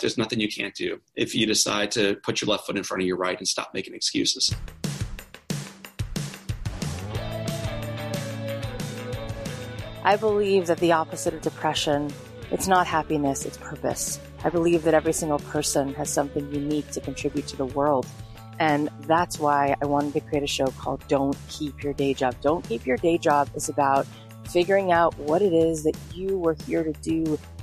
There's nothing you can't do if you decide to put your left foot in front of your right and stop making excuses. I believe that the opposite of depression, it's not happiness, it's purpose. I believe that every single person has something unique to contribute to the world. And that's why I wanted to create a show called Don't Keep Your Day Job. Don't Keep Your Day Job is about figuring out what it is that you were here to do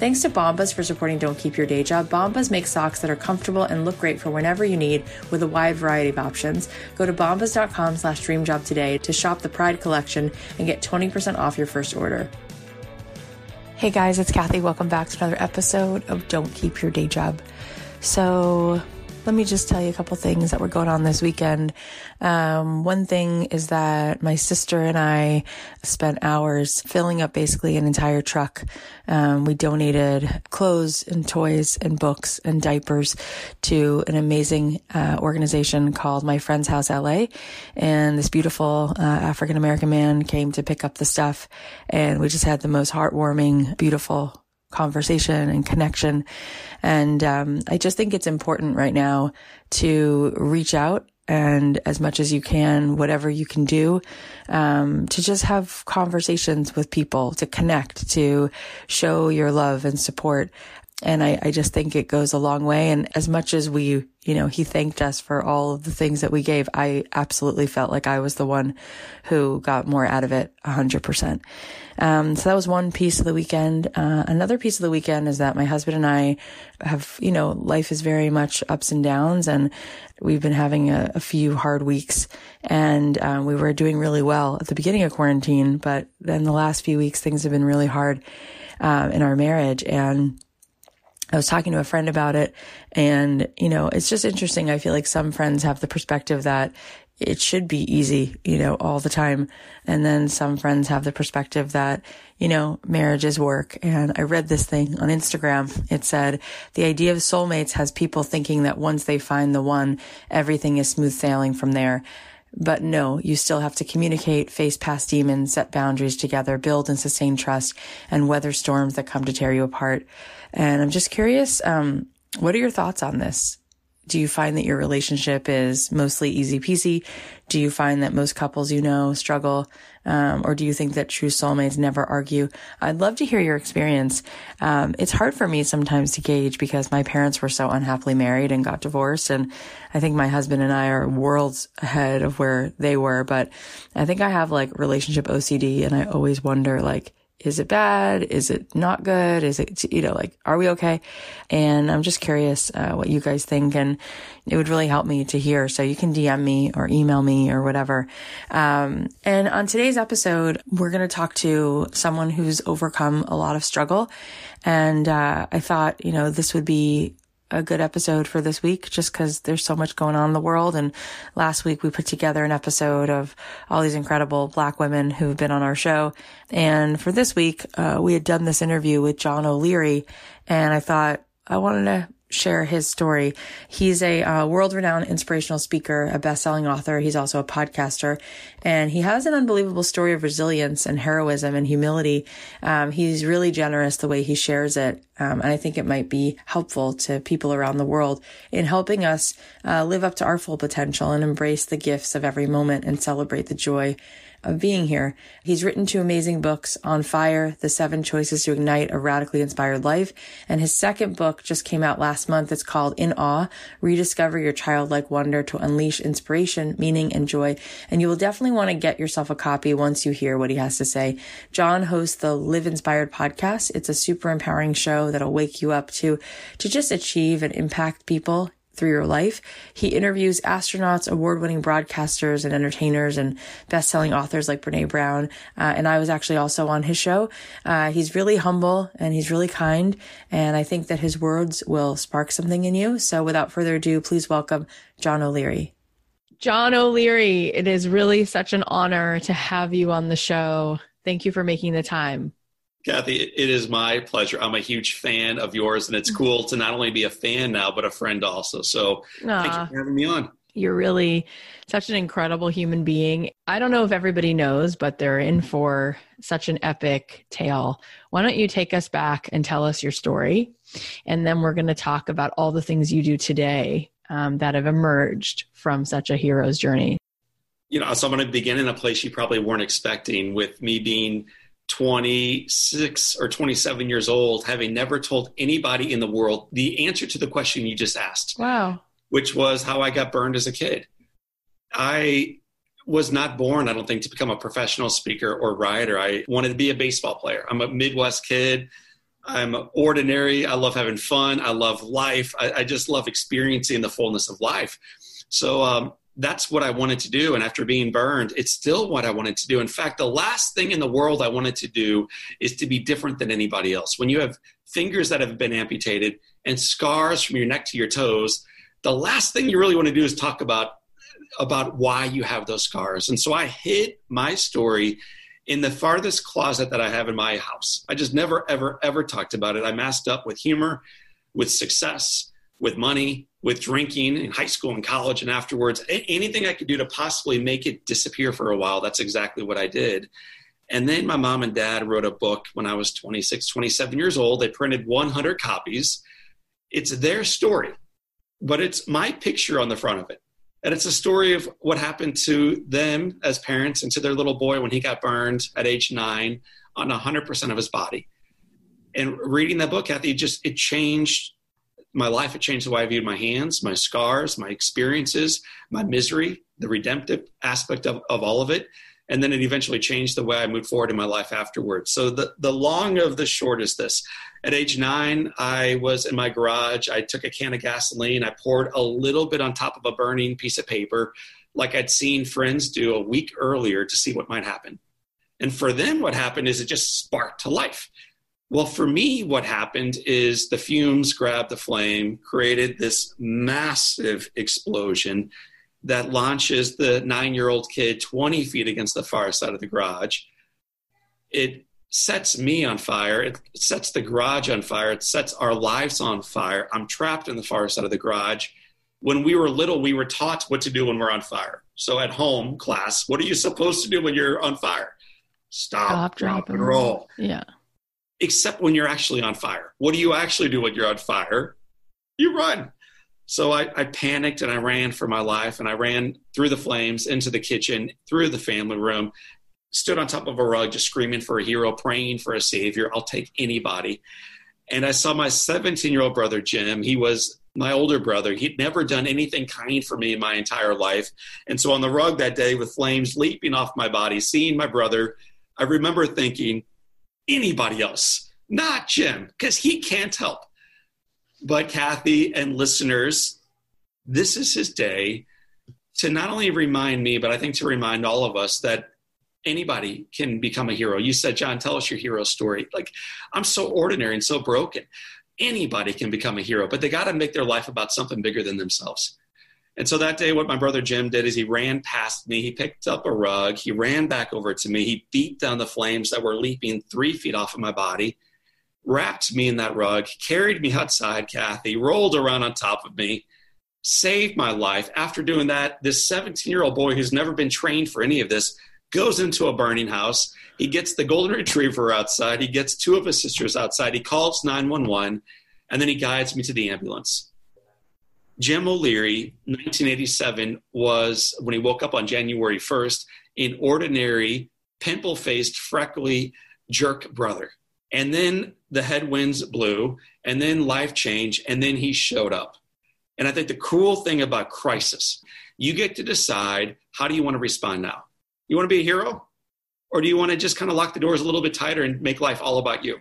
Thanks to Bombas for supporting Don't Keep Your Day Job. Bombas makes socks that are comfortable and look great for whenever you need with a wide variety of options. Go to bombas.com slash dreamjob today to shop the Pride collection and get 20% off your first order. Hey guys, it's Cathy. Welcome back to another episode of Don't Keep Your Day Job. So let me just tell you a couple things that were going on this weekend. Um, one thing is that my sister and I spent hours filling up basically an entire truck. Um, we donated clothes and toys and books and diapers to an amazing uh, organization called My Friend's House LA. And this beautiful uh, African American man came to pick up the stuff. And we just had the most heartwarming, beautiful conversation and connection. And um, I just think it's important right now to reach out and as much as you can, whatever you can do, um, to just have conversations with people, to connect, to show your love and support. And I, I just think it goes a long way. And as much as we, you know, he thanked us for all of the things that we gave, I absolutely felt like I was the one who got more out of it, 100%. Um, so that was one piece of the weekend. Uh, another piece of the weekend is that my husband and I have, you know, life is very much ups and downs and we've been having a, a few hard weeks and um, we were doing really well at the beginning of quarantine, but then the last few weeks things have been really hard um, in our marriage and I was talking to a friend about it and, you know, it's just interesting. I feel like some friends have the perspective that it should be easy, you know, all the time. And then some friends have the perspective that, you know, marriage is work. And I read this thing on Instagram. It said, the idea of soulmates has people thinking that once they find the one, everything is smooth sailing from there. But no, you still have to communicate, face past demons, set boundaries together, build and sustain trust, and weather storms that come to tear you apart. And I'm just curious, um, what are your thoughts on this? Do you find that your relationship is mostly easy peasy? Do you find that most couples you know struggle? Um, or do you think that true soulmates never argue? I'd love to hear your experience. Um, it's hard for me sometimes to gauge because my parents were so unhappily married and got divorced. And I think my husband and I are worlds ahead of where they were. But I think I have like relationship OCD and I always wonder like, is it bad? Is it not good? Is it, you know, like, are we okay? And I'm just curious uh, what you guys think. And it would really help me to hear. So you can DM me or email me or whatever. Um, and on today's episode, we're going to talk to someone who's overcome a lot of struggle. And uh, I thought, you know, this would be a good episode for this week just because there's so much going on in the world. And last week we put together an episode of all these incredible black women who've been on our show. And for this week, uh, we had done this interview with John O'Leary and I thought I wanted to share his story. He's a uh, world-renowned inspirational speaker, a best-selling author. He's also a podcaster, and he has an unbelievable story of resilience and heroism and humility. Um, he's really generous the way he shares it, um, and I think it might be helpful to people around the world in helping us uh, live up to our full potential and embrace the gifts of every moment and celebrate the joy of being here. He's written two amazing books, On Fire, The Seven Choices to Ignite a Radically Inspired Life. And his second book just came out last month. It's called In Awe, Rediscover Your Childlike Wonder to Unleash Inspiration, Meaning, and Joy. And you will definitely want to get yourself a copy once you hear what he has to say. John hosts the Live Inspired podcast. It's a super empowering show that'll wake you up to, to just achieve and impact people through your life. He interviews astronauts, award winning broadcasters and entertainers and best selling authors like Brene Brown. Uh, and I was actually also on his show. Uh, he's really humble and he's really kind. And I think that his words will spark something in you. So without further ado, please welcome John O'Leary. John O'Leary, it is really such an honor to have you on the show. Thank you for making the time. Cathy, it is my pleasure. I'm a huge fan of yours, and it's cool to not only be a fan now, but a friend also. So Aww. thank you for having me on. You're really such an incredible human being. I don't know if everybody knows, but they're in for such an epic tale. Why don't you take us back and tell us your story? And then we're going to talk about all the things you do today um, that have emerged from such a hero's journey. You know, so I'm going to begin in a place you probably weren't expecting with me being 26 or 27 years old, having never told anybody in the world the answer to the question you just asked. Wow. Which was how I got burned as a kid. I was not born, I don't think, to become a professional speaker or writer. I wanted to be a baseball player. I'm a Midwest kid. I'm ordinary. I love having fun. I love life. I, I just love experiencing the fullness of life. So um, that's what I wanted to do. And after being burned, it's still what I wanted to do. In fact, the last thing in the world I wanted to do is to be different than anybody else. When you have fingers that have been amputated and scars from your neck to your toes, the last thing you really want to do is talk about about why you have those scars. And so I hid my story in the farthest closet that I have in my house. I just never ever ever talked about it. I masked up with humor, with success, with money, with drinking in high school and college and afterwards. Anything I could do to possibly make it disappear for a while, that's exactly what I did. And then my mom and dad wrote a book when I was 26, 27 years old. They printed 100 copies. It's their story, but it's my picture on the front of it. And it's a story of what happened to them as parents and to their little boy when he got burned at age nine on 100% of his body. And reading that book, Cathy, just it changed my life. It changed the way I viewed my hands, my scars, my experiences, my misery, the redemptive aspect of, of all of it. And then it eventually changed the way I moved forward in my life afterwards. So the, the long of the short is this. At age nine, I was in my garage. I took a can of gasoline. I poured a little bit on top of a burning piece of paper, like I'd seen friends do a week earlier to see what might happen. And for them, what happened is it just sparked to life. Well, for me, what happened is the fumes grabbed the flame, created this massive explosion that launches the nine year old kid 20 feet against the far side of the garage. It sets me on fire. It sets the garage on fire. It sets our lives on fire. I'm trapped in the far side of the garage. When we were little, we were taught what to do when we're on fire. So at home, class, what are you supposed to do when you're on fire? Stop, Stop drop, and roll. Yeah except when you're actually on fire. What do you actually do when you're on fire? You run. So I, I, panicked and I ran for my life and I ran through the flames into the kitchen, through the family room, stood on top of a rug, just screaming for a hero, praying for a savior. I'll take anybody. And I saw my 17 year old brother, Jim. He was my older brother. He'd never done anything kind for me in my entire life. And so on the rug that day, with flames leaping off my body, seeing my brother, I remember thinking, anybody else, not Jim, because he can't help. But Cathy and listeners, this is his day to not only remind me, but I think to remind all of us that anybody can become a hero. You said, John, tell us your hero story. Like, I'm so ordinary and so broken. Anybody can become a hero, but they got to make their life about something bigger than themselves. And so that day, what my brother Jim did is he ran past me. He picked up a rug. He ran back over to me. He beat down the flames that were leaping three feet off of my body, wrapped me in that rug, carried me outside, Cathy, rolled around on top of me, saved my life. After doing that, this 17 year old boy who's never been trained for any of this goes into a burning house. He gets the golden retriever outside. He gets two of his sisters outside. He calls 911, and then he guides me to the ambulance. Jim O'Leary, 1987, was when he woke up on January 1st, an ordinary, pimple faced, freckly jerk brother. And then the headwinds blew, and then life changed, and then he showed up. And I think the cool thing about crisis, you get to decide how do you want to respond now? You want to be a hero? Or do you want to just kind of lock the doors a little bit tighter and make life all about you?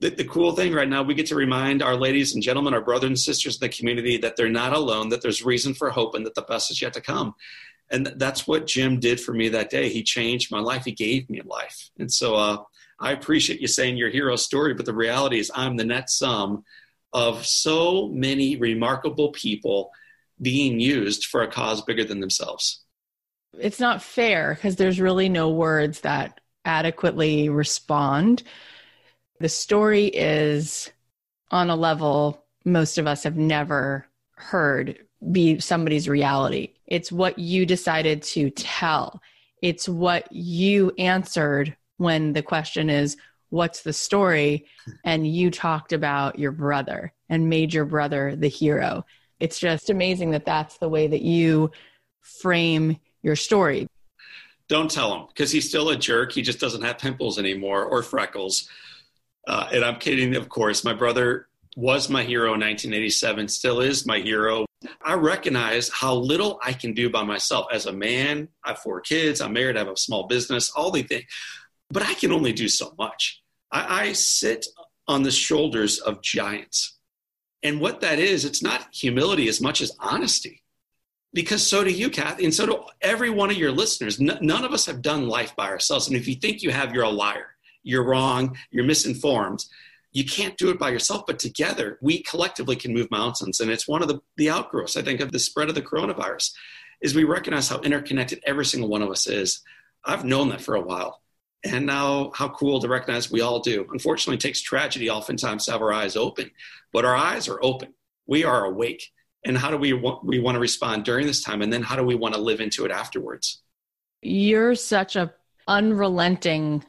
The, the cool thing right now, we get to remind our ladies and gentlemen, our brothers and sisters in the community that they're not alone, that there's reason for hope, and that the best is yet to come. And that's what Jim did for me that day. He changed my life. He gave me life. And so uh, I appreciate you saying your hero story, but the reality is I'm the net sum of so many remarkable people being used for a cause bigger than themselves. It's not fair because there's really no words that adequately respond the story is on a level most of us have never heard be somebody's reality. It's what you decided to tell. It's what you answered when the question is, What's the story? And you talked about your brother and made your brother the hero. It's just amazing that that's the way that you frame your story. Don't tell him because he's still a jerk. He just doesn't have pimples anymore or freckles. Uh, and I'm kidding, of course. My brother was my hero in 1987, still is my hero. I recognize how little I can do by myself. As a man, I have four kids, I'm married, I have a small business, all the things. But I can only do so much. I, I sit on the shoulders of giants. And what that is, it's not humility as much as honesty. Because so do you, Cathy, and so do every one of your listeners. N- none of us have done life by ourselves. And if you think you have, you're a liar you're wrong, you're misinformed. You can't do it by yourself, but together we collectively can move mountains. And it's one of the, the outgrowths, I think, of the spread of the coronavirus, is we recognize how interconnected every single one of us is. I've known that for a while. And now, how cool to recognize we all do. Unfortunately, it takes tragedy oftentimes to have our eyes open, but our eyes are open. We are awake. And how do we we want to respond during this time? And then how do we want to live into it afterwards? You're such a unrelenting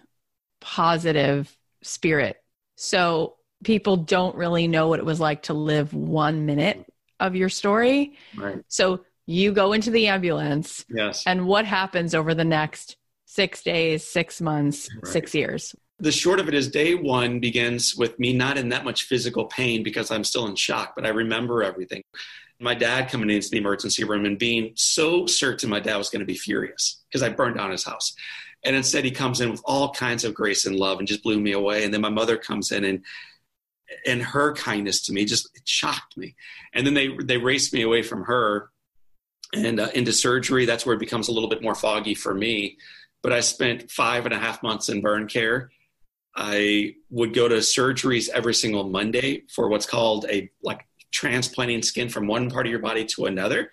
positive spirit. So people don't really know what it was like to live one minute of your story. Right. So you go into the ambulance. Yes. And what happens over the next six days, six months, right. six years? The short of it is day one begins with me not in that much physical pain because I'm still in shock, but I remember everything. My dad coming into the emergency room and being so certain my dad was going to be furious because I burned down his house. And instead, he comes in with all kinds of grace and love and just blew me away. And then my mother comes in and and her kindness to me just shocked me. And then they they raced me away from her and uh, into surgery. That's where it becomes a little bit more foggy for me. But I spent five and a half months in burn care. I would go to surgeries every single Monday for what's called a like transplanting skin from one part of your body to another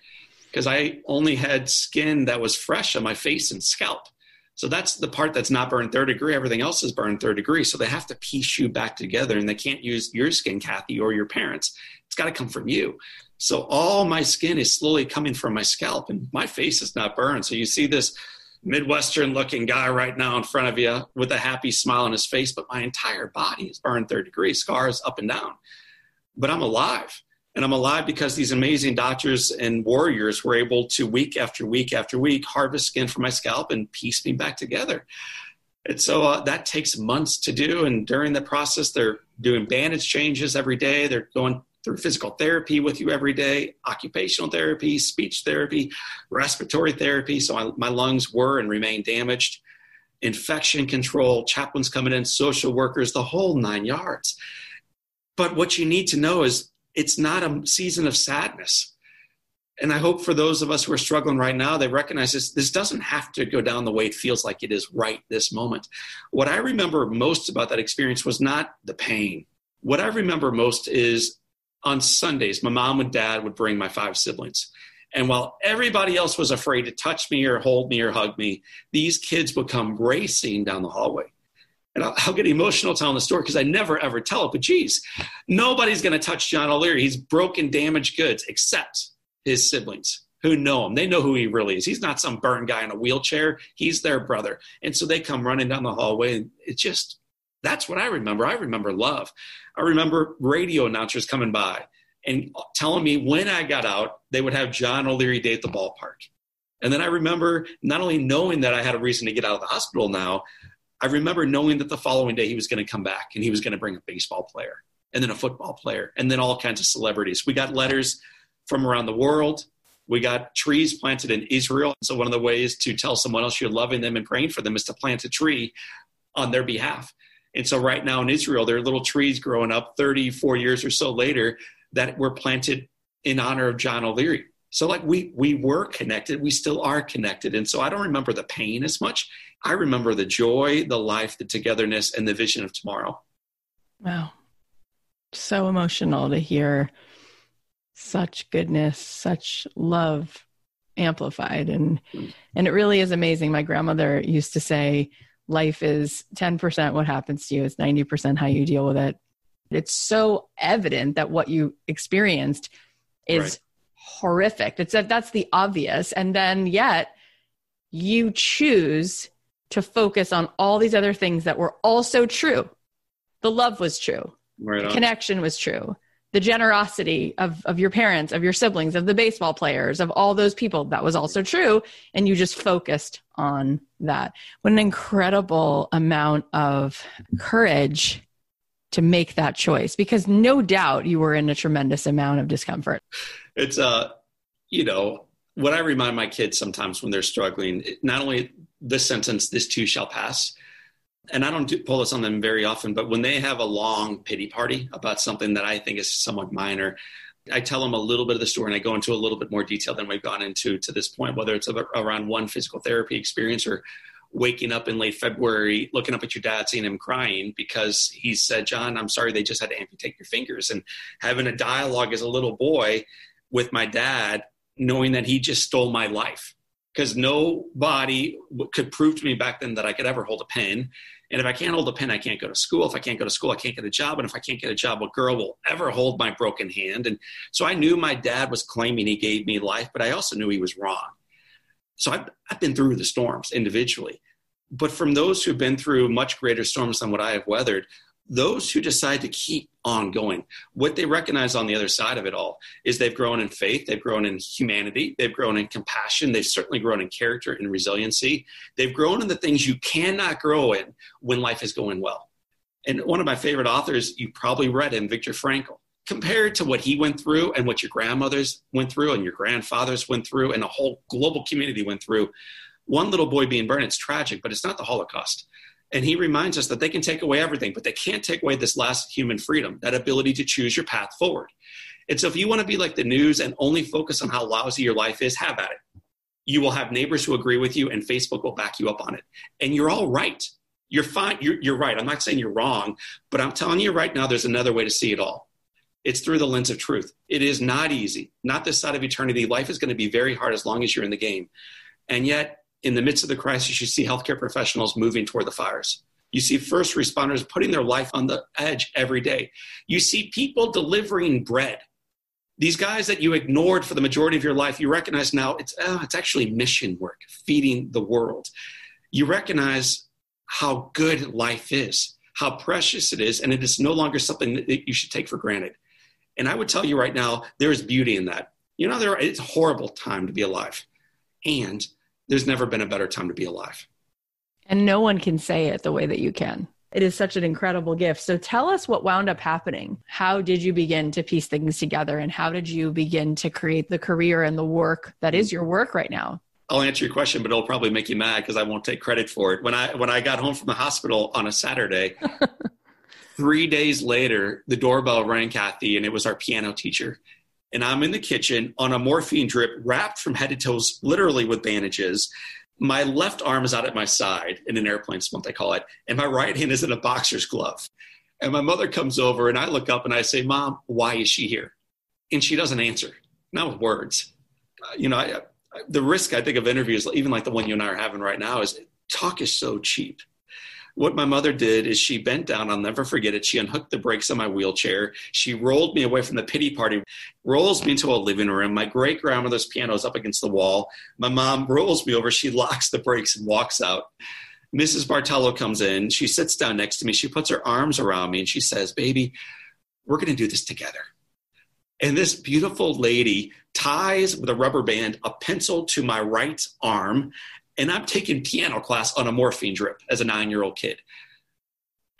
because I only had skin that was fresh on my face and scalp. So that's the part that's not burned third degree. Everything else is burned third degree. So they have to piece you back together and they can't use your skin, Cathy, or your parents. It's got to come from you. So all my skin is slowly coming from my scalp and my face is not burned. So you see this Midwestern looking guy right now in front of you with a happy smile on his face, but my entire body is burned third degree, scars up and down. But I'm alive. And I'm alive because these amazing doctors and warriors were able to, week after week after week, harvest skin from my scalp and piece me back together. And so uh, that takes months to do. And during the process, they're doing bandage changes every day. They're going through physical therapy with you every day, occupational therapy, speech therapy, respiratory therapy. So I, my lungs were and remain damaged. Infection control, chaplains coming in, social workers, the whole nine yards. But what you need to know is it's not a season of sadness. And I hope for those of us who are struggling right now, they recognize this. This doesn't have to go down the way it feels like it is right this moment. What I remember most about that experience was not the pain. What I remember most is on Sundays, my mom and dad would bring my five siblings. And while everybody else was afraid to touch me or hold me or hug me, these kids would come racing down the hallway and I'll, I'll, get emotional telling the story because I never ever tell it. But geez, nobody's going to touch John O'Leary. He's broken, damaged goods, except his siblings who know him. They know who he really is. He's not some burned guy in a wheelchair. He's their brother. And so they come running down the hallway, and it just that's what I remember. I remember love. I remember radio announcers coming by and telling me when I got out, they would have John O'Leary Day at the ballpark. And then I remember not only knowing that I had a reason to get out of the hospital now, I remember knowing that the following day he was going to come back and he was going to bring a baseball player and then a football player and then all kinds of celebrities. We got letters from around the world. We got trees planted in Israel. So, one of the ways to tell someone else you're loving them and praying for them is to plant a tree on their behalf. And so, right now in Israel, there are little trees growing up 34 years or so later that were planted in honor of John O'Leary. So, like, we, we were connected, we still are connected. And so, I don't remember the pain as much I remember the joy, the life, the togetherness, and the vision of tomorrow. Wow. So emotional to hear such goodness, such love amplified. And mm. and it really is amazing. My grandmother used to say, life is 10% what happens to you, it's 90% how you deal with it. It's so evident that what you experienced is right. horrific. It's that that's the obvious. And then yet you choose to focus on all these other things that were also true. The love was true. Right the connection was true. The generosity of, of your parents, of your siblings, of the baseball players, of all those people, that was also true. And you just focused on that. What an incredible amount of courage to make that choice because no doubt you were in a tremendous amount of discomfort. It's, uh, you know, what I remind my kids sometimes when they're struggling, not only this sentence, this too shall pass. And I don't do, pull this on them very often, but when they have a long pity party about something that I think is somewhat minor, I tell them a little bit of the story and I go into a little bit more detail than we've gone into to this point, whether it's around one physical therapy experience or waking up in late February, looking up at your dad, seeing him crying because he said, John, I'm sorry, they just had to amputate your fingers. And having a dialogue as a little boy with my dad, knowing that he just stole my life because nobody could prove to me back then that I could ever hold a pen. And if I can't hold a pen, I can't go to school. If I can't go to school, I can't get a job. And if I can't get a job, what girl will ever hold my broken hand? And so I knew my dad was claiming he gave me life, but I also knew he was wrong. So I've, I've been through the storms individually. But from those who've been through much greater storms than what I have weathered, those who decide to keep on going, what they recognize on the other side of it all is they've grown in faith, they've grown in humanity, they've grown in compassion, they've certainly grown in character and resiliency. They've grown in the things you cannot grow in when life is going well. And one of my favorite authors, you probably read him, Viktor Frankl. Compared to what he went through and what your grandmothers went through and your grandfathers went through and a whole global community went through, one little boy being burned, it's tragic, but it's not the Holocaust. And he reminds us that they can take away everything, but they can't take away this last human freedom, that ability to choose your path forward. And so if you want to be like the news and only focus on how lousy your life is, have at it. You will have neighbors who agree with you, and Facebook will back you up on it. And you're all right. You're fine. You're, you're right. I'm not saying you're wrong, but I'm telling you right now, there's another way to see it all. It's through the lens of truth. It is not easy. Not this side of eternity. Life is going to be very hard as long as you're in the game. And yet, in the midst of the crisis, you see healthcare professionals moving toward the fires. You see first responders putting their life on the edge every day. You see people delivering bread. These guys that you ignored for the majority of your life, you recognize now it's, oh, it's actually mission work, feeding the world. You recognize how good life is, how precious it is, and it is no longer something that you should take for granted. And I would tell you right now, there is beauty in that. You know, there, it's a horrible time to be alive. And there's never been a better time to be alive. And no one can say it the way that you can. It is such an incredible gift. So tell us what wound up happening. How did you begin to piece things together and how did you begin to create the career and the work that is your work right now? I'll answer your question, but it'll probably make you mad because I won't take credit for it. When I when I got home from the hospital on a Saturday, three days later, the doorbell rang, Cathy, and it was our piano teacher and I'm in the kitchen on a morphine drip, wrapped from head to toes, literally with bandages. My left arm is out at my side in an airplane splint, I call it, and my right hand is in a boxer's glove. And my mother comes over, and I look up and I say, Mom, why is she here? And she doesn't answer, not with words. Uh, you know, I, I, the risk I think of interviews, even like the one you and I are having right now, is talk is so cheap what my mother did is she bent down, I'll never forget it. She unhooked the brakes on my wheelchair. She rolled me away from the pity party, rolls me into a living room. My great grandmother's piano is up against the wall. My mom rolls me over. She locks the brakes and walks out. Mrs. Bartello comes in. She sits down next to me. She puts her arms around me and she says, Baby, we're going to do this together. And this beautiful lady ties with a rubber band a pencil to my right arm and I'm taking piano class on a morphine drip as a nine year old kid.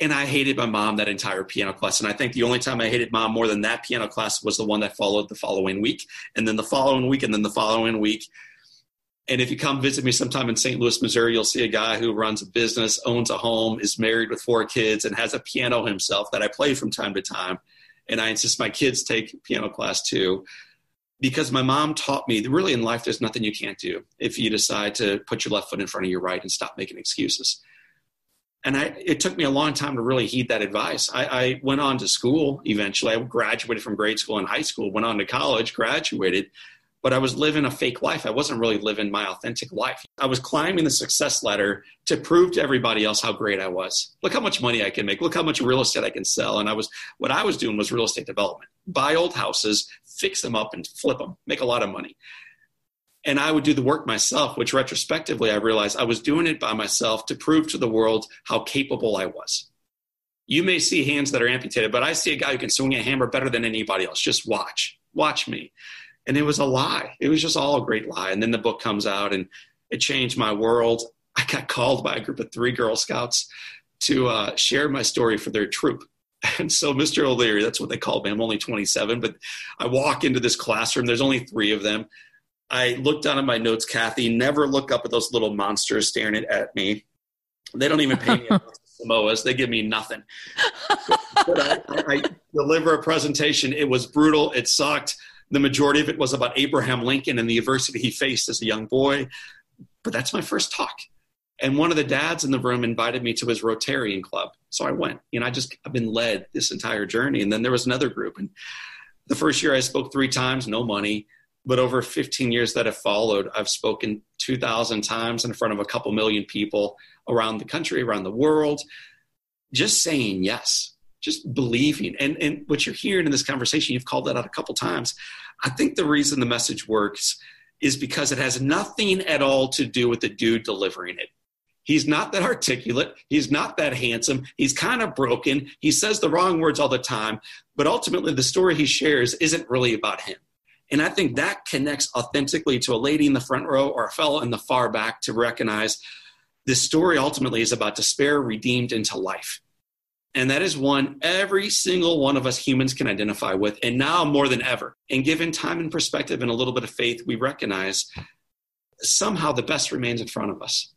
And I hated my mom that entire piano class. And I think the only time I hated mom more than that piano class was the one that followed the following week, and then the following week, and then the following week. And if you come visit me sometime in St. Louis, Missouri, you'll see a guy who runs a business, owns a home, is married with four kids, and has a piano himself that I play from time to time. And I insist my kids take piano class too because my mom taught me that really in life there's nothing you can't do if you decide to put your left foot in front of your right and stop making excuses and I, it took me a long time to really heed that advice. I, I, went on to school eventually. I graduated from grade school and high school, went on to college, graduated, but I was living a fake life. I wasn't really living my authentic life. I was climbing the success ladder to prove to everybody else how great I was. Look how much money I can make. Look how much real estate I can sell. And I was, what I was doing was real estate development. Buy old houses, fix them up and flip them, make a lot of money. And I would do the work myself, which retrospectively I realized I was doing it by myself to prove to the world how capable I was. You may see hands that are amputated, but I see a guy who can swing a hammer better than anybody else. Just watch, watch me. And it was a lie. It was just all a great lie. And then the book comes out and it changed my world. I got called by a group of three Girl Scouts to uh, share my story for their troop. And so, Mr. O'Leary, that's what they called me. I'm only 27, but I walk into this classroom. There's only three of them. I look down at my notes, Cathy. Never look up at those little monsters staring at me. They don't even pay me Samoas. They give me nothing. but I, I deliver a presentation. It was brutal. It sucked. The majority of it was about Abraham Lincoln and the adversity he faced as a young boy. But that's my first talk. And one of the dads in the room invited me to his Rotarian club. So I went. You know, I just, I've been led this entire journey. And then there was another group. And the first year I spoke three times, no money. But over 15 years that have followed, I've spoken 2,000 times in front of a couple million people around the country, around the world, just saying yes, just believing. And, and what you're hearing in this conversation, you've called that out a couple times. I think the reason the message works is because it has nothing at all to do with the dude delivering it He's not that articulate. He's not that handsome. He's kind of broken. He says the wrong words all the time. But ultimately, the story he shares isn't really about him. And I think that connects authentically to a lady in the front row or a fellow in the far back to recognize this story ultimately is about despair redeemed into life. And that is one every single one of us humans can identify with. And now more than ever, and given time and perspective and a little bit of faith, we recognize somehow the best remains in front of us.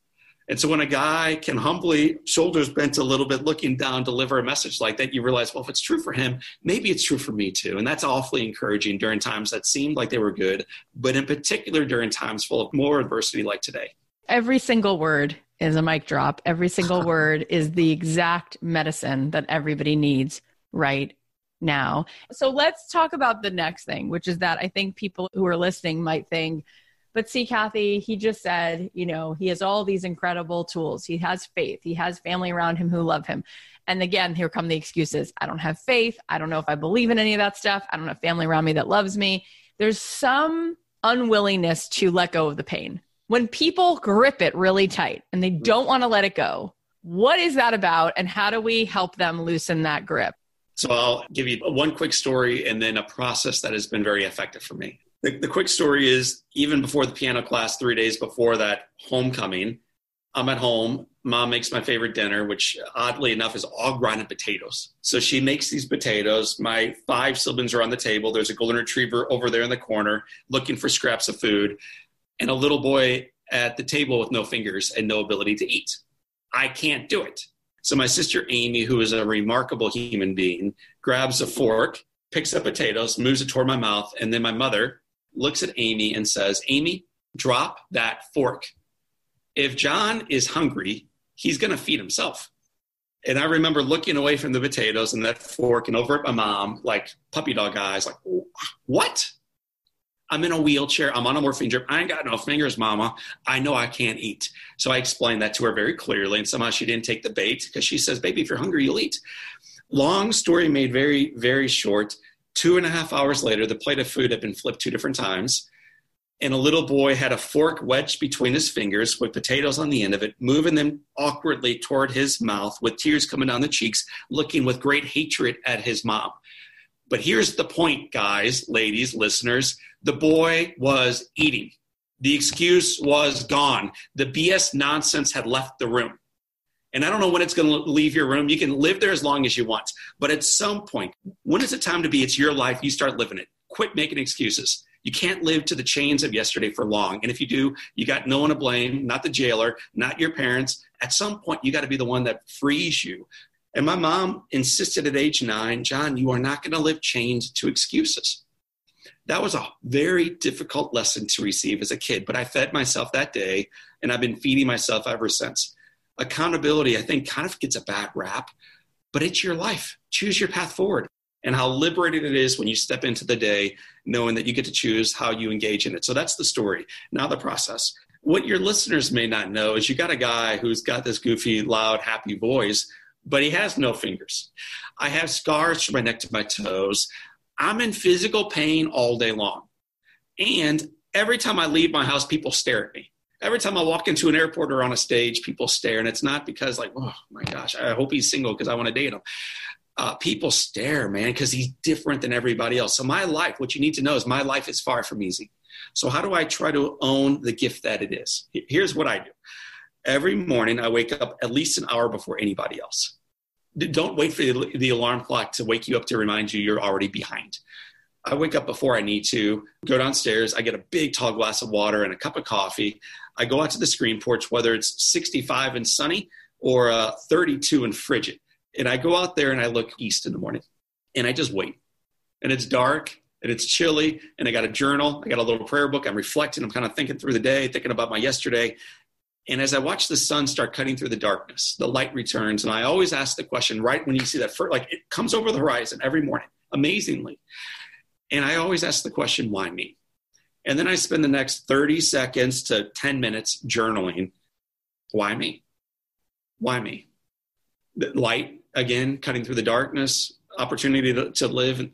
And so when a guy can humbly, shoulders bent a little bit, looking down, deliver a message like that, you realize, well, if it's true for him, maybe it's true for me too. And that's awfully encouraging during times that seemed like they were good, but in particular during times full of more adversity like today. Every single word is a mic drop. Every single word is the exact medicine that everybody needs right now. So let's talk about the next thing, which is that I think people who are listening might think, but see, Cathy, he just said, you know, he has all these incredible tools. He has faith. He has family around him who love him. And again, here come the excuses. I don't have faith. I don't know if I believe in any of that stuff. I don't have family around me that loves me. There's some unwillingness to let go of the pain. When people grip it really tight and they mm. don't want to let it go, what is that about? And how do we help them loosen that grip? So I'll give you one quick story and then a process that has been very effective for me. The, the quick story is even before the piano class, three days before that homecoming, I'm at home. Mom makes my favorite dinner, which oddly enough is all grinded potatoes. So she makes these potatoes. My five siblings are on the table. There's a golden retriever over there in the corner looking for scraps of food, and a little boy at the table with no fingers and no ability to eat. I can't do it. So my sister Amy, who is a remarkable human being, grabs a fork, picks up potatoes, moves it toward my mouth, and then my mother, looks at Amy and says, Amy, drop that fork. If John is hungry, he's going to feed himself. And I remember looking away from the potatoes and that fork and over at my mom, like puppy dog eyes, like, what? I'm in a wheelchair. I'm on a morphine drip. I ain't got no fingers, mama. I know I can't eat. So I explained that to her very clearly. And somehow she didn't take the bait because she says, baby, if you're hungry, you'll eat. Long story made very, very short. Two and a half hours later, the plate of food had been flipped two different times. And a little boy had a fork wedged between his fingers with potatoes on the end of it, moving them awkwardly toward his mouth with tears coming down the cheeks, looking with great hatred at his mom. But here's the point, guys, ladies, listeners the boy was eating. The excuse was gone. The BS nonsense had left the room. And I don't know when it's going to leave your room. You can live there as long as you want. But at some point, when is it time to be? It's your life. You start living it. Quit making excuses. You can't live to the chains of yesterday for long. And if you do, you got no one to blame, not the jailer, not your parents. At some point, you got to be the one that frees you. And my mom insisted at age nine, John, you are not going to live chained to excuses. That was a very difficult lesson to receive as a kid, but I fed myself that day, and I've been feeding myself ever since accountability, I think, kind of gets a bad rap, but it's your life. Choose your path forward. And how liberating it is when you step into the day knowing that you get to choose how you engage in it. So that's the story. Now, the process. What your listeners may not know is you got a guy who's got this goofy, loud, happy voice, but he has no fingers. I have scars from my neck to my toes. I'm in physical pain all day long. And every time I leave my house, people stare at me every time I walk into an airport or on a stage, people stare, and it's not because like, oh my gosh, I hope he's single because I want to date him. Uh, people stare, man, because he's different than everybody else. So my life, what you need to know is my life is far from easy. So how do I try to own the gift that it is? Here's what I do. Every morning, I wake up at least an hour before anybody else. Don't wait for the alarm clock to wake you up to remind you you're already behind. I wake up before I need to, go downstairs, I get a big tall glass of water and a cup of coffee. I go out to the screen porch, whether it's 65 and sunny or uh, 32 and frigid. And I go out there and I look east in the morning and I just wait. And it's dark and it's chilly and I got a journal, I got a little prayer book. I'm reflecting, I'm kind of thinking through the day, thinking about my yesterday. And as I watch the sun start cutting through the darkness, the light returns. And I always ask the question right when you see that, first, like it comes over the horizon every morning, amazingly. And I always ask the question, why me? And then I spend the next 30 seconds to 10 minutes journaling. Why me? Why me? The light, again, cutting through the darkness, opportunity to, to live,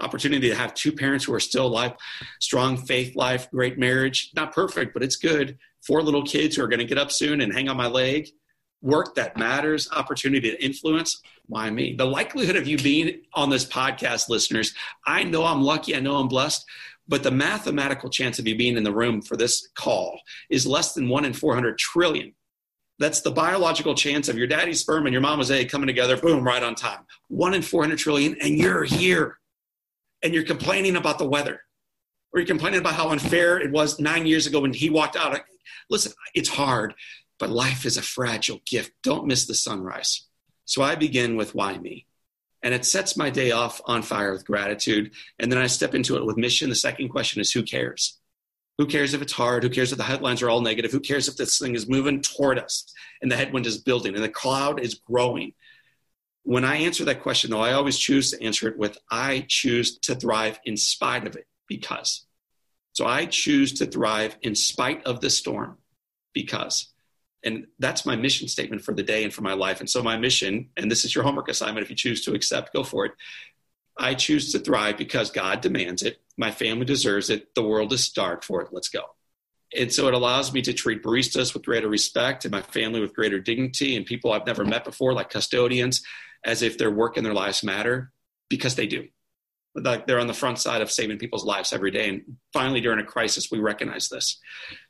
opportunity to have two parents who are still alive, strong faith life, great marriage, not perfect, but it's good. Four little kids who are going to get up soon and hang on my leg, work that matters, opportunity to influence. Why me? The likelihood of you being on this podcast, listeners, I know I'm lucky, I know I'm blessed, but the mathematical chance of you being in the room for this call is less than one in 400 trillion. That's the biological chance of your daddy's sperm and your mama's egg coming together, boom, right on time. One in 400 trillion, and you're here. And you're complaining about the weather, or you're complaining about how unfair it was nine years ago when he walked out. Listen, it's hard, but life is a fragile gift. Don't miss the sunrise. So I begin with why me? And it sets my day off on fire with gratitude. And then I step into it with mission. The second question is who cares? Who cares if it's hard? Who cares if the headlines are all negative? Who cares if this thing is moving toward us and the headwind is building and the cloud is growing? When I answer that question, though, I always choose to answer it with I choose to thrive in spite of it because. So I choose to thrive in spite of the storm because. And that's my mission statement for the day and for my life. And so my mission, and this is your homework assignment if you choose to accept, go for it. I choose to thrive because God demands it. My family deserves it. The world is starved for it. Let's go. And so it allows me to treat baristas with greater respect and my family with greater dignity and people I've never met before, like custodians, as if their work and their lives matter because they do. Like they're on the front side of saving people's lives every day. And finally, during a crisis, we recognize this.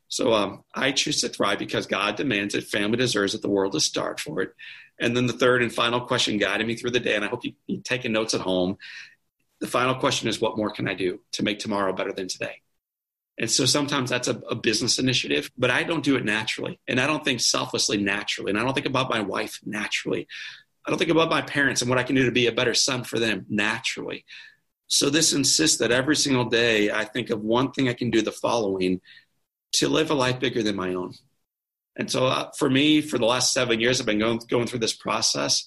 So um, I choose to thrive because God demands it, family deserves it, the world is starved for it. And then the third and final question guided me through the day, and I hope you, you taking notes at home. The final question is, what more can I do to make tomorrow better than today? And so sometimes that's a, a, business initiative, but I don't do it naturally. And I don't think selflessly naturally. And I don't think about my wife naturally. I don't think about my parents and what I can do to be a better son for them naturally. So this insists that every single day I think of one thing I can do the following to live a life bigger than my own. And so uh, for me, for the last seven years, I've been going, going through this process.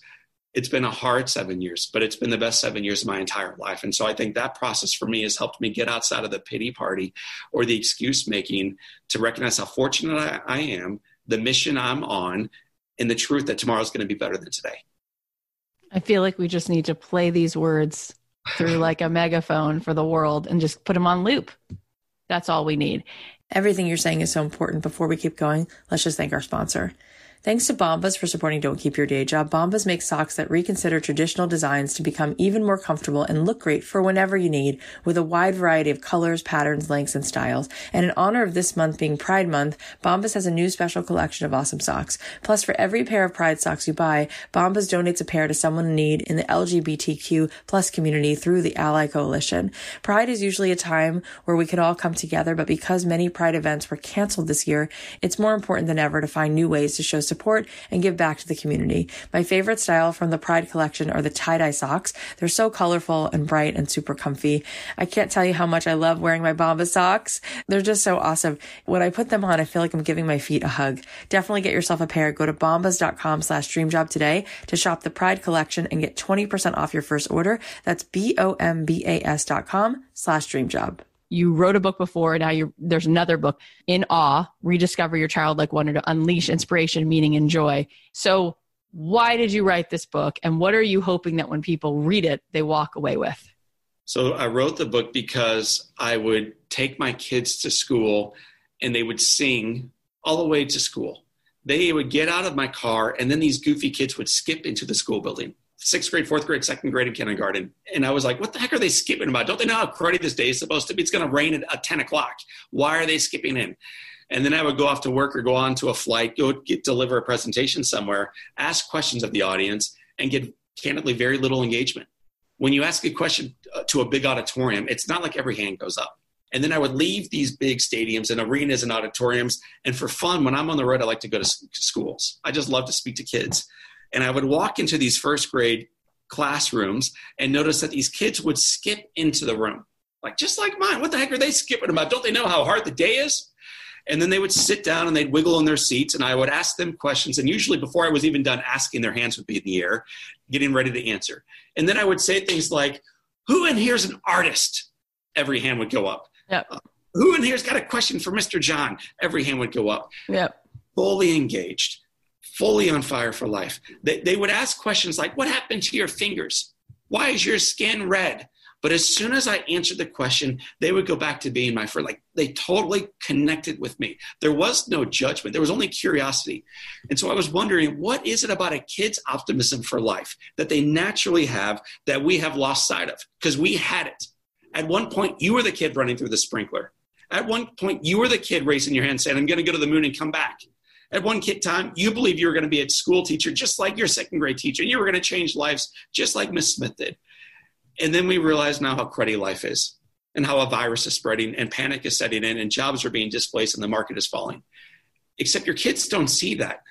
It's been a hard seven years, but it's been the best seven years of my entire life. And so I think that process for me has helped me get outside of the pity party or the excuse making to recognize how fortunate I, I am, the mission I'm on, and the truth that tomorrow is going to be better than today. I feel like we just need to play these words through like a megaphone for the world and just put them on loop. That's all we need. Everything you're saying is so important. Before we keep going, let's just thank our sponsor. Thanks to Bombas for supporting Don't Keep Your Day Job. Bombas makes socks that reconsider traditional designs to become even more comfortable and look great for whenever you need with a wide variety of colors, patterns, lengths, and styles. And in honor of this month being Pride Month, Bombas has a new special collection of awesome socks. Plus, for every pair of Pride socks you buy, Bombas donates a pair to someone in need in the LGBTQ plus community through the Ally Coalition. Pride is usually a time where we can all come together, but because many Pride events were canceled this year, it's more important than ever to find new ways to show support and give back to the community. My favorite style from the Pride collection are the tie-dye socks. They're so colorful and bright and super comfy. I can't tell you how much I love wearing my Bombas socks. They're just so awesome. When I put them on, I feel like I'm giving my feet a hug. Definitely get yourself a pair. Go to bombas.com slash dreamjob today to shop the Pride collection and get 20% off your first order. That's B-O-M-B-A-S dot com slash dreamjob you wrote a book before now you there's another book in awe rediscover your childlike wonder to unleash inspiration meaning and joy. So why did you write this book and what are you hoping that when people read it they walk away with? So i wrote the book because i would take my kids to school and they would sing all the way to school. They would get out of my car and then these goofy kids would skip into the school building sixth grade, fourth grade, second grade, and kindergarten. And I was like, what the heck are they skipping about? Don't they know how cruddy this day is supposed to be? It's going to rain at 10 o'clock. Why are they skipping in? And then I would go off to work or go on to a flight, go get, deliver a presentation somewhere, ask questions of the audience, and get candidly very little engagement. When you ask a question uh, to a big auditorium, it's not like every hand goes up. And then I would leave these big stadiums and arenas and auditoriums. And for fun, when I'm on the road, I like to go to schools. I just love to speak to kids. And I would walk into these first grade classrooms and notice that these kids would skip into the room. Like, just like mine. What the heck are they skipping about? Don't they know how hard the day is? And then they would sit down and they'd wiggle in their seats, and I would ask them questions. And usually, before I was even done asking, their hands would be in the air, getting ready to answer. And then I would say things like, Who in here's an artist? Every hand would go up. Yep. Uh, Who in here's got a question for Mr. John? Every hand would go up. Yep. Fully engaged fully on fire for life. They, they would ask questions like, What happened to your fingers? Why is your skin red? But as soon as I answered the question, they would go back to being my friend. Like they totally connected with me. There was no judgment, there was only curiosity. And so I was wondering, what is it about a kid's optimism for life that they naturally have that we have lost sight of? Because we had it. At one point, you were the kid running through the sprinkler. At one point, you were the kid raising your hand saying, I'm going to go to the moon and come back. At one kid time, you believe you were going to be a school teacher just like your second grade teacher. You were going to change lives just like Miss Smith did. And then we realize now how cruddy life is and how a virus is spreading and panic is setting in and jobs are being displaced and the market is falling. Except your kids don't see that.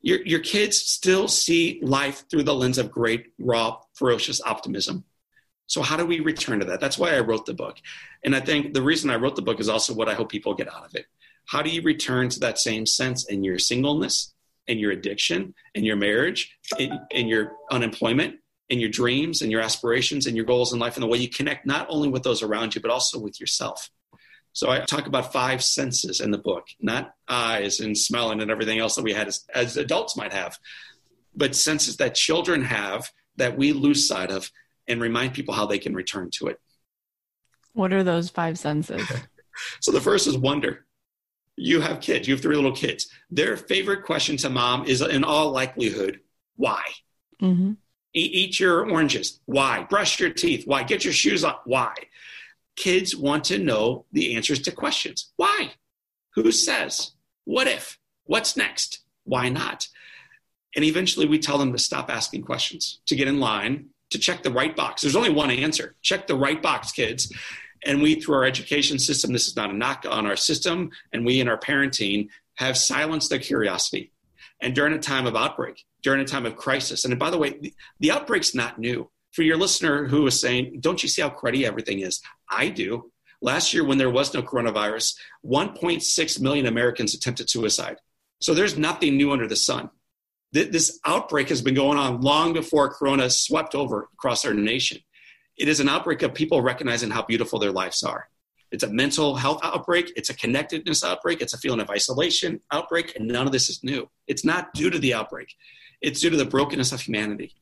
Your, your kids still see life through the lens of great, raw, ferocious optimism. So, how do we return to that? That's why I wrote the book. And I think the reason I wrote the book is also what I hope people get out of it. How do you return to that same sense in your singleness, in your addiction, in your marriage, in, in your unemployment, in your dreams and your aspirations and your goals in life and the way you connect not only with those around you, but also with yourself. So I talk about five senses in the book, not eyes and smelling and everything else that we had as, as adults might have, but senses that children have that we lose sight of and remind people how they can return to it. What are those five senses? so the first is wonder. You have kids, you have three little kids. Their favorite question to mom is, in all likelihood, why? Mm-hmm. Eat your oranges. Why? Brush your teeth. Why? Get your shoes on. Why? Kids want to know the answers to questions. Why? Who says? What if? What's next? Why not? And eventually we tell them to stop asking questions, to get in line, to check the right box. There's only one answer. Check the right box, kids. And we, through our education system, this is not a knock on our system, and we in our parenting have silenced their curiosity. And during a time of outbreak, during a time of crisis. And by the way, the, outbreak's not new. For your listener who was saying, don't you see how cruddy everything is? I do. Last year, when there was no coronavirus, 1.6 million Americans attempted suicide. So there's nothing new under the sun. This outbreak has been going on long before Corona swept over across our nation. It is an outbreak of people recognizing how beautiful their lives are. It's a mental health outbreak. It's a connectedness outbreak. It's a feeling of isolation outbreak. And none of this is new. It's not due to the outbreak. It's due to the brokenness of humanity.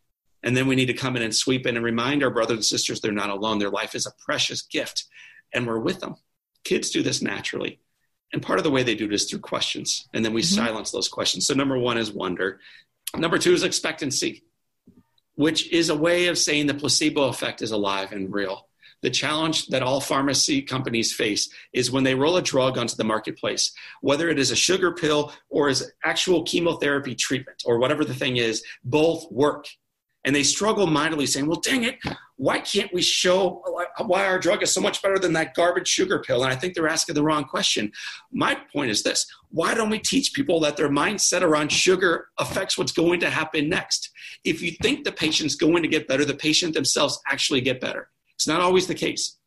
And then we need to come in and sweep in and remind our brothers and sisters they're not alone. Their life is a precious gift, and we're with them. Kids do this naturally. And part of the way they do this through questions. And then we mm-hmm. silence those questions. So, number one is wonder. Number two is expectancy, which is a way of saying the placebo effect is alive and real. The challenge that all pharmacy companies face is when they roll a drug onto the marketplace, whether it is a sugar pill or is actual chemotherapy treatment or whatever the thing is, both work. And they struggle mightily saying, well, dang it, why can't we show why our drug is so much better than that garbage sugar pill? And I think they're asking the wrong question. My point is this why don't we teach people that their mindset around sugar affects what's going to happen next? If you think the patient's going to get better, the patient themselves actually get better. It's not always the case,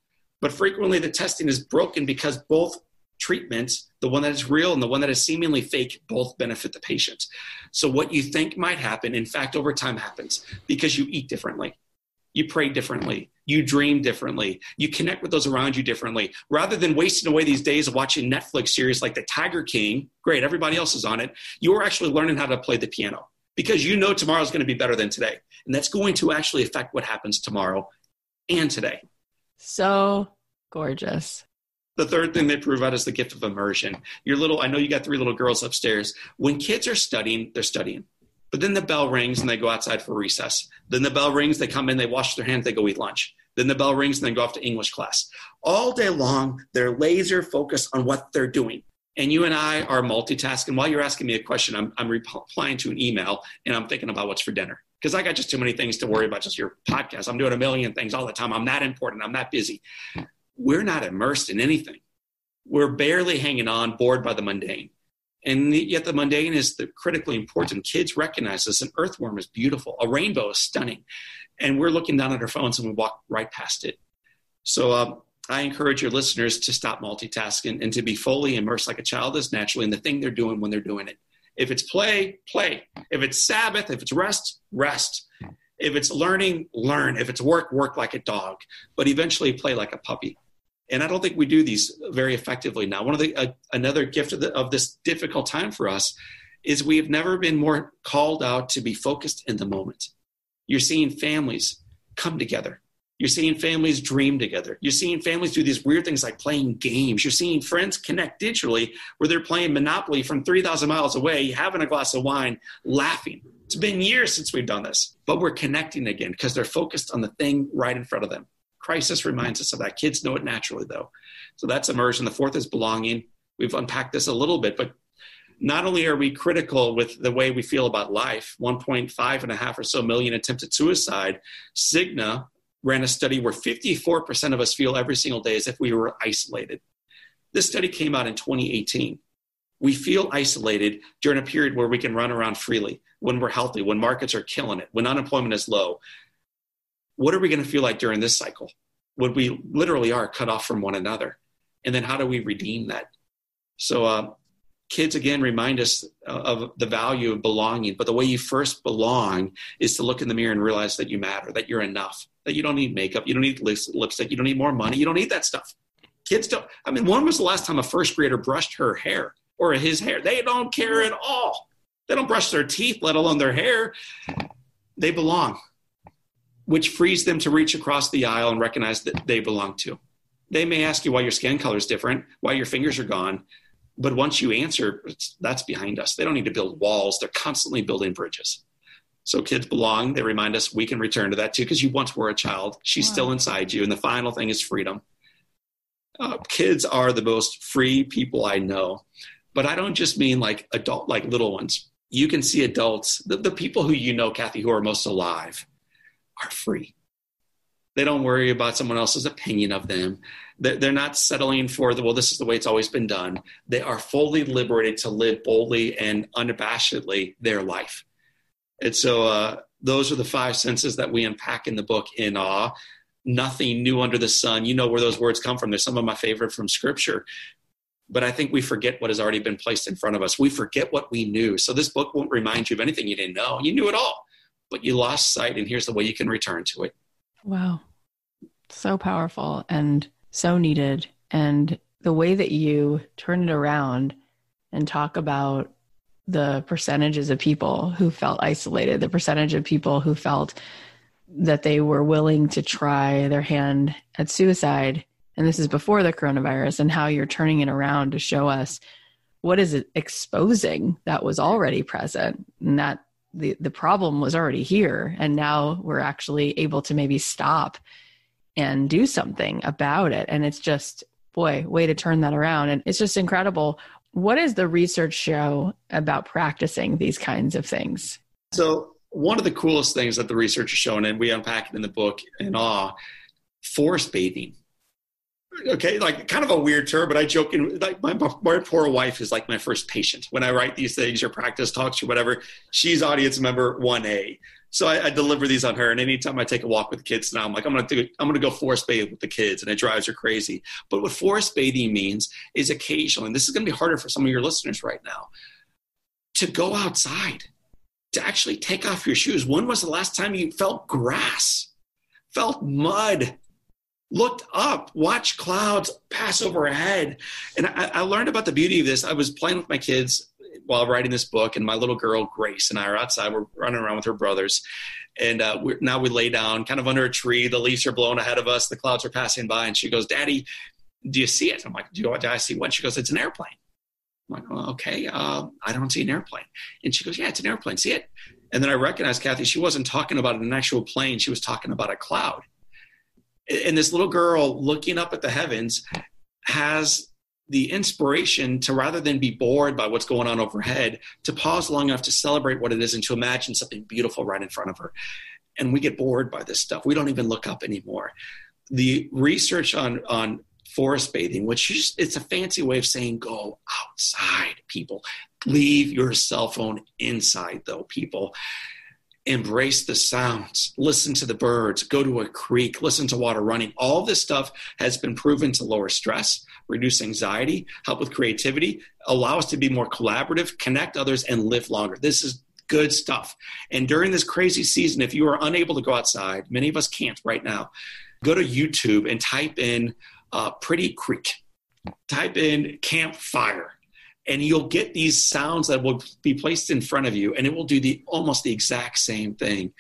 but frequently the testing is broken because both treatments, the one that is real and the one that is seemingly fake, both benefit the patient. So what you think might happen, in fact, over time happens because you eat differently. You pray differently. You dream differently. You connect with those around you differently. Rather than wasting away these days of watching Netflix series like The Tiger King, great, everybody else is on it, you're actually learning how to play the piano because you know tomorrow is going to be better than today. And that's going to actually affect what happens tomorrow and today. So gorgeous. The third thing they prove out is the gift of immersion. Your little, I know you got three little girls upstairs. When kids are studying, they're studying. But then the bell rings and they go outside for recess. Then the bell rings, they come in, they wash their hands, they go eat lunch. Then the bell rings and they go off to English class. All day long, they're laser focused on what they're doing. And you and I are multitasking. While you're asking me a question, I'm, I'm replying to an email and I'm thinking about what's for dinner because I got just too many things to worry about, just your podcast. I'm doing a million things all the time. I'm that important. I'm that busy. We're not immersed in anything. We're barely hanging on, bored by the mundane. And yet the mundane is the critically important. Kids recognize this. An earthworm is beautiful. A rainbow is stunning. And we're looking down at our phones and we walk right past it. So um, I encourage your listeners to stop multitasking and to be fully immersed like a child is naturally in the thing they're doing when they're doing it. If it's play, play. If it's Sabbath, if it's rest, rest. If it's learning, learn. If it's work, work like a dog. But eventually play like a puppy. And I don't think we do these very effectively now. One of the uh, another gift of, the, of this difficult time for us is we have never been more called out to be focused in the moment. You're seeing families come together You're seeing families dream together. You're seeing families do these weird things like playing games. You're seeing friends connect digitally where they're playing Monopoly from 3,000 miles away, having a glass of wine, laughing. It's been years since we've done this, but we're connecting again because they're focused on the thing right in front of them. Crisis reminds us of that. Kids know it naturally, though. So that's immersion. The fourth is belonging. We've unpacked this a little bit, but not only are we critical with the way we feel about life 1.5 and a half or so million attempted suicide cigna ran a study where 54% of us feel every single day as if we were isolated. This study came out in 2018. We feel isolated during a period where we can run around freely, when we're healthy, when markets are killing it, when unemployment is low. What are we going to feel like during this cycle? When we literally are cut off from one another? And then how do we redeem that? So, uh, kids again remind us of the value of belonging but the way you first belong is to look in the mirror and realize that you matter that you're enough that you don't need makeup you don't need lipstick you don't need more money you don't need that stuff. Kids don't i mean when was the last time a first grader brushed her hair or his hair? They don't care at all. They don't brush their teeth let alone their hair. They belong which frees them to reach across the aisle and recognize that they belong to they may ask you why your skin color is different why your fingers are gone but once you answer, that's behind us. They don't need to build walls, they're constantly building bridges. So kids belong. They remind us we can return to that too because you once were a child. She's wow. still inside you. And the final thing is freedom. Uh, kids are the most free people I know. But I don't just mean like adult, like little ones. You can see adults, the, the people who you know, Cathy, who are most alive, are free. They don't worry about someone else's opinion of them. They're not settling for the, well, this is the way it's always been done. They are fully liberated to live boldly and unabashedly their life. And so uh, those are the five senses that we unpack in the book in awe. Nothing new under the sun. You know where those words come from. They're some of my favorite from scripture. But I think we forget what has already been placed in front of us. We forget what we knew. So this book won't remind you of anything you didn't know. You knew it all, but you lost sight, and here's the way you can return to it. Wow. So powerful. And so needed. And the way that you turn it around and talk about the percentages of people who felt isolated, the percentage of people who felt that they were willing to try their hand at suicide. And this is before the coronavirus, and how you're turning it around to show us what is it exposing that was already present and that the, the problem was already here. And now we're actually able to maybe stop and do something about it. And it's just, boy, way to turn that around. And it's just incredible. What does the research show about practicing these kinds of things? So, one of the coolest things that the research has shown, and we unpack it in the book in awe, forest bathing. Okay, like kind of a weird term, but I joke. In, like my, my poor wife is like my first patient when I write these things or practice talks or whatever. She's audience member one A. So I, I, deliver these on her, and anytime I take a walk with the kids now, I'm like, I'm gonna do, I'm gonna go forest bathe with the kids, and it drives her crazy. But what forest bathing means is occasionally, and this is gonna be harder for some of your listeners right now, to go outside, to actually take off your shoes. When was the last time you felt grass, felt mud, looked up, watched clouds pass overhead? And I, I learned about the beauty of this. I was playing with my kids while writing this book, and my little girl Grace and I are outside. We're running around with her brothers, and uh, now we lay down, kind of under a tree. The leaves are blowing ahead of us. The clouds are passing by, and she goes, "Daddy, do you see it?" I'm like, "Do, do I see what?" She goes, "It's an airplane." I'm like, oh, "Okay, uh, I don't see an airplane." And she goes, "Yeah, it's an airplane. See it?" And then I recognized Cathy. She wasn't talking about an actual plane. She was talking about a cloud. And this little girl looking up at the heavens has the inspiration to rather than be bored by what's going on overhead, to pause long enough to celebrate what it is and to imagine something beautiful right in front of her. And we get bored by this stuff. We don't even look up anymore. The research on on forest bathing, which is, it's a fancy way of saying go outside, people. Leave your cell phone inside, though, people embrace the sounds, listen to the birds, go to a creek, listen to water running. All this stuff has been proven to lower stress, reduce anxiety, help with creativity, allow us to be more collaborative, connect others, and live longer. This is good stuff. And during this crazy season, if you are unable to go outside, many of us can't right now, go to YouTube and type in uh, Pretty Creek, type in campfire and you'll get these sounds that will be placed in front of you and it will do the almost the exact same thing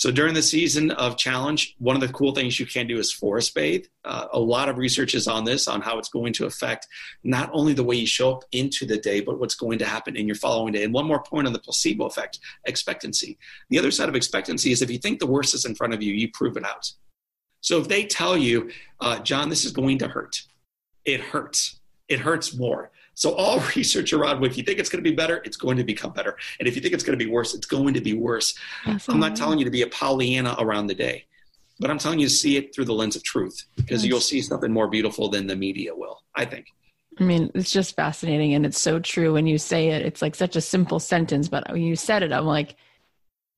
So during the season of challenge, one of the cool things you can do is forest bathe. Uh, a lot of research is on this, on how it's going to affect not only the way you show up into the day, but what's going to happen in your following day. And one more point on the placebo effect expectancy. The other side of expectancy is if you think the worst is in front of you, you prove it out. So if they tell you, uh, John, this is going to hurt, it hurts. It hurts more. So all research around if you think it's going to be better, it's going to become better. And if you think it's going to be worse, it's going to be worse. I'm not telling you to be a Pollyanna around the day, but I'm telling you to see it through the lens of truth because yes. you'll see something more beautiful than the media will, I think. I mean, it's just fascinating and it's so true when you say it. It's like such a simple sentence, but when you said it, I'm like,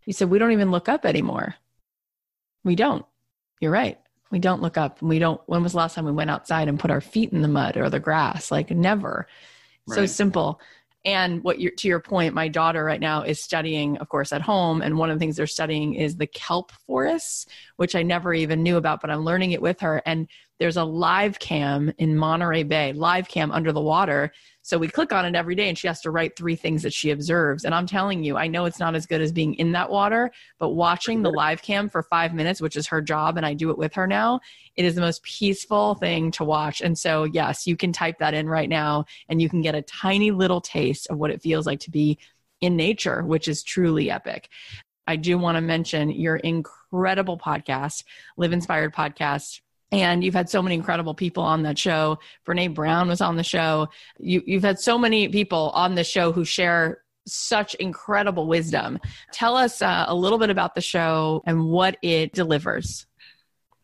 you said, we don't even look up anymore. We don't. You're right. We don't look up. We don't. When was the last time we went outside and put our feet in the mud or the grass? Like, never. Right. So simple. And what to your point, my daughter right now is studying, of course, at home. And one of the things they're studying is the kelp forests, which I never even knew about, but I'm learning it with her. And there's a live cam in Monterey Bay, live cam under the water so we click on it every day and she has to write three things that she observes. And I'm telling you, I know it's not as good as being in that water, but watching the live cam for five minutes, which is her job, and I do it with her now, it is the most peaceful thing to watch. And so, yes, you can type that in right now and you can get a tiny little taste of what it feels like to be in nature, which is truly epic. I do want to mention your incredible podcast, Live Inspired Podcast and you've had so many incredible people on that show. Brene Brown was on the show. You, you've had so many people on the show who share such incredible wisdom. Tell us uh, a little bit about the show and what it delivers.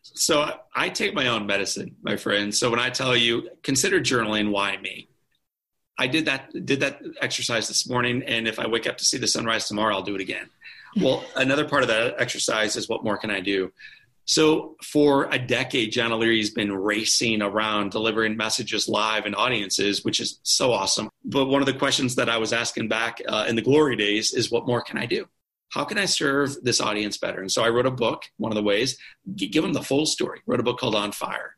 So I take my own medicine, my friend. So when I tell you, consider journaling. Why me? I did that did that exercise this morning, and if I wake up to see the sunrise tomorrow, I'll do it again. Well, another part of that exercise is what more can I do? So for a decade, John O'Leary's been racing around delivering messages live and audiences, which is so awesome. But one of the questions that I was asking back uh, in the glory days is, what more can I do? How can I serve this audience better? And so I wrote a book. One of the ways, give them the full story. Wrote a book called On Fire,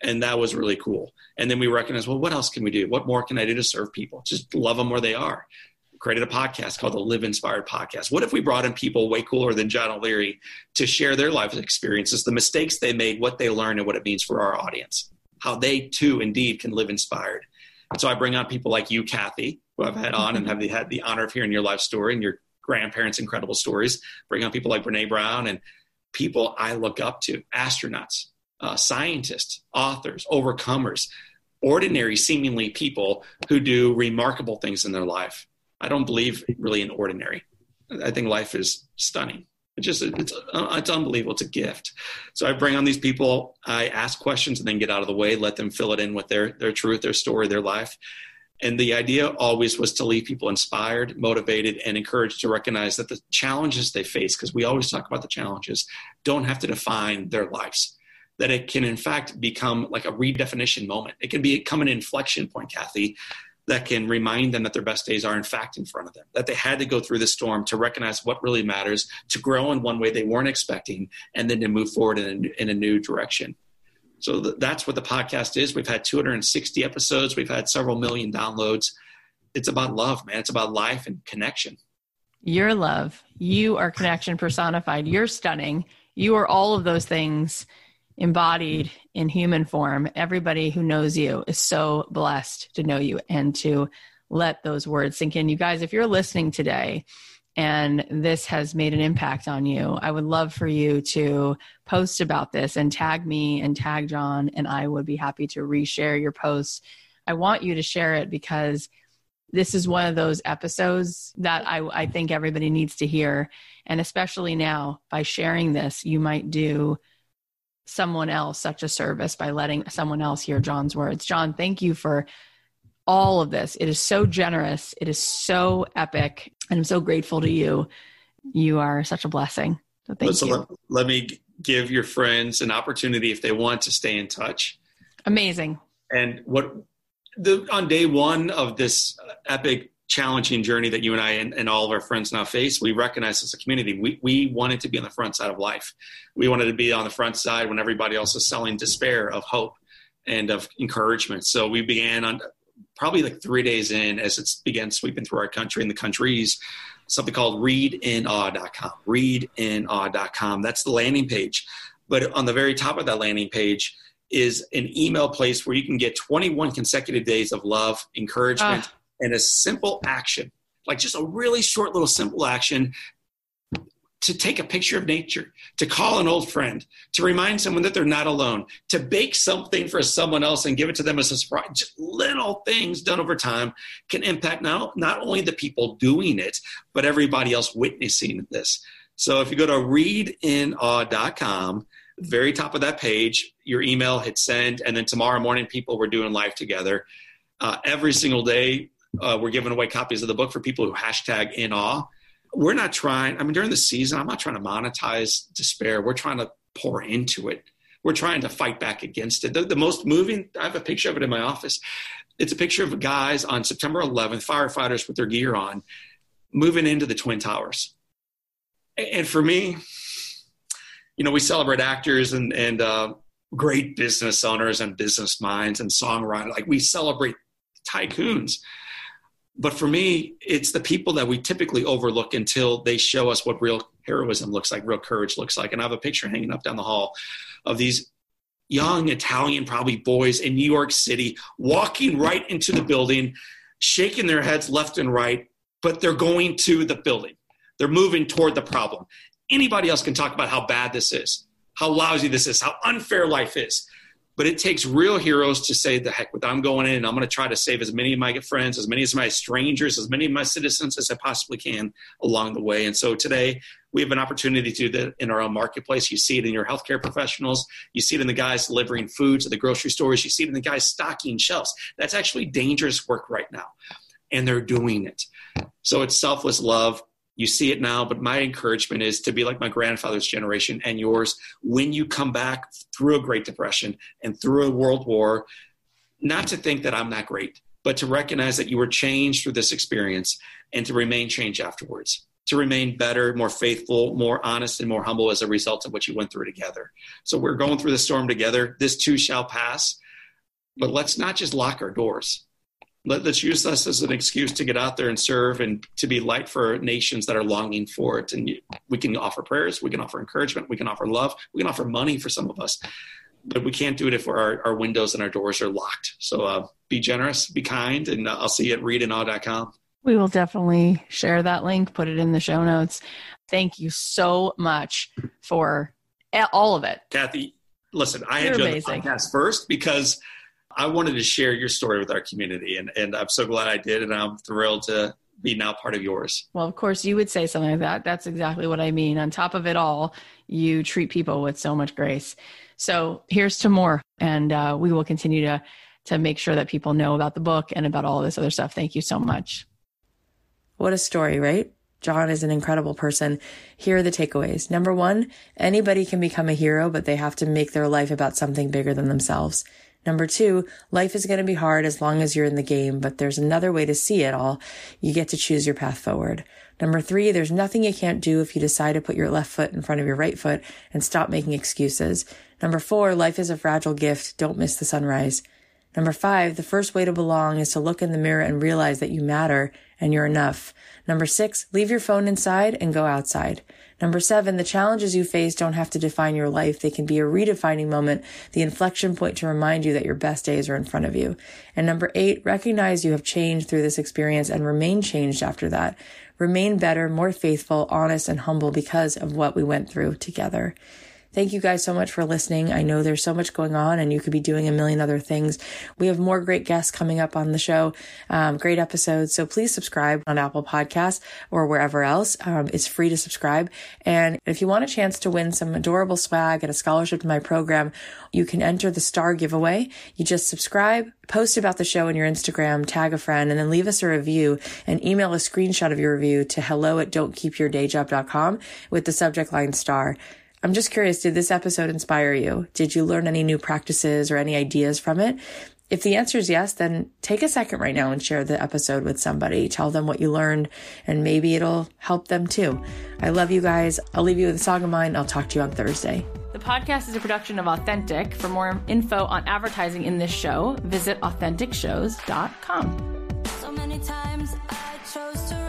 and that was really cool. And then we recognized, well, what else can we do? What more can I do to serve people? Just love them where they are created a podcast called the Live Inspired Podcast. What if we brought in people way cooler than John O'Leary to share their life experiences, the mistakes they made, what they learned, and what it means for our audience? How they too, indeed, can live inspired. And so I bring on people like you, Cathy, who I've had on and have had the honor of hearing your life story and your grandparents' incredible stories. Bring on people like Brene Brown and people I look up to, astronauts, uh, scientists, authors, overcomers, ordinary, seemingly people who do remarkable things in their life. I don't believe really in ordinary. I think life is stunning. It's just it's it's unbelievable. It's a gift. So I bring on these people. I ask questions and then get out of the way. Let them fill it in with their their truth, their story, their life. And the idea always was to leave people inspired, motivated, and encouraged to recognize that the challenges they face, because we always talk about the challenges, don't have to define their lives. That it can, in fact, become like a redefinition moment. It can become an inflection point, Cathy, that can remind them that their best days are in fact in front of them that they had to go through the storm to recognize what really matters to grow in one way they weren't expecting and then to move forward in a, in a new direction. So th- that's what the podcast is. We've had 260 episodes. We've had several million downloads. It's about love man. It's about life and connection. Your love. You are connection personified. You're stunning. You are all of those things embodied in human form. Everybody who knows you is so blessed to know you and to let those words sink in. You guys, if you're listening today and this has made an impact on you, I would love for you to post about this and tag me and tag John, and I would be happy to reshare your post. I want you to share it because this is one of those episodes that I, I think everybody needs to hear. And especially now, by sharing this, you might do someone else such a service by letting someone else hear John's words. John, thank you for all of this. It is so generous. It is so epic. And I'm so grateful to you. You are such a blessing. So thank so you. Let, let me give your friends an opportunity if they want to stay in touch. Amazing. And what the on day one of this epic challenging journey that you and I and, and, all of our friends now face, we recognize as a community, we, we wanted to be on the front side of life. We wanted to be on the front side when everybody else is selling despair of hope and of encouragement. So we began on probably like three days in as it began sweeping through our country and the countries, something called readinawe.com. Readinawe.com. That's the landing page. But on the very top of that landing page is an email place where you can get 21 consecutive days of love, encouragement, uh. And a simple action, like just a really short little simple action to take a picture of nature, to call an old friend, to remind someone that they're not alone, to bake something for someone else and give it to them as a surprise. Just little things done over time can impact not, not only the people doing it, but everybody else witnessing this. So if you go to readinawe.com, very top of that page, your email, hit send, and then tomorrow morning, people we're doing live together. Uh, every single day, uh, we're giving away copies of the book for people who hashtag in awe we're not trying, I mean, during the season, I'm not trying to monetize despair. We're trying to pour into it. We're trying to fight back against it. The, the most moving, I have a picture of it in my office. It's a picture of guys on September 11th, firefighters with their gear on, moving into the Twin Towers. And for me, you know, we celebrate actors and, and uh, great business owners and business minds and songwriters. Like we celebrate tycoons but for me, it's the people that we typically overlook until they show us what real heroism looks like, real courage looks like. And I have a picture hanging up down the hall of these young Italian, probably boys in New York City, walking right into the building, shaking their heads left and right, but they're going to the building. They're moving toward the problem. Anybody else can talk about how bad this is, how lousy this is, how unfair life is. But it takes real heroes to say, the heck with I'm going in and I'm going to try to save as many of my friends, as many of my strangers, as many of my citizens as I possibly can along the way. And so today we have an opportunity to do that in our own marketplace. You see it in your healthcare professionals. You see it in the guys delivering food to the grocery stores. You see it in the guys stocking shelves. That's actually dangerous work right now. And they're doing it. So it's selfless love you see it now, but my encouragement is to be like my grandfather's generation and yours when you come back through a Great Depression and through a World War, not to think that I'm not great, but to recognize that you were changed through this experience and to remain changed afterwards, to remain better, more faithful, more honest, and more humble as a result of what you went through together. So we're going through the storm together. This too shall pass. But let's not just lock our doors let, us use this as an excuse to get out there and serve and to be light for nations that are longing for it. And we can offer prayers, we can offer encouragement, we can offer love, we can offer money for some of us, but we can't do it if our, our windows and our doors are locked. So uh, be generous, be kind, and I'll see you at readinawe.com. We will definitely share that link, put it in the show notes. Thank you so much for all of it. Cathy, listen, I You're enjoyed amazing. the podcast first because – I wanted to share your story with our community, and, and I'm so glad I did, and I'm thrilled to be now part of yours. Well, of course, you would say something like that. That's exactly what I mean. On top of it all, you treat people with so much grace. So here's to more, and uh, we will continue to to make sure that people know about the book and about all this other stuff. Thank you so much. What a story, right? John is an incredible person. Here are the takeaways. Number one, anybody can become a hero, but they have to make their life about something bigger than themselves. Number two, life is going to be hard as long as you're in the game, but there's another way to see it all. You get to choose your path forward. Number three, there's nothing you can't do if you decide to put your left foot in front of your right foot and stop making excuses. Number four, life is a fragile gift. Don't miss the sunrise. Number five, the first way to belong is to look in the mirror and realize that you matter and you're enough. Number six, leave your phone inside and go outside. Number seven, the challenges you face don't have to define your life. They can be a redefining moment, the inflection point to remind you that your best days are in front of you. And number eight, recognize you have changed through this experience and remain changed after that. Remain better, more faithful, honest, and humble because of what we went through together. Thank you guys so much for listening. I know there's so much going on and you could be doing a million other things. We have more great guests coming up on the show, um, great episodes. So please subscribe on Apple Podcasts or wherever else. Um, it's free to subscribe. And if you want a chance to win some adorable swag and a scholarship to my program, you can enter the star giveaway. You just subscribe, post about the show in your Instagram, tag a friend, and then leave us a review and email a screenshot of your review to hello at don'tkeepyourdayjob.com with the subject line star. I'm just curious, did this episode inspire you? Did you learn any new practices or any ideas from it? If the answer is yes, then take a second right now and share the episode with somebody. Tell them what you learned and maybe it'll help them too. I love you guys. I'll leave you with a song of mine. I'll talk to you on Thursday. The podcast is a production of Authentic. For more info on advertising in this show, visit AuthenticShows.com. So many times I chose to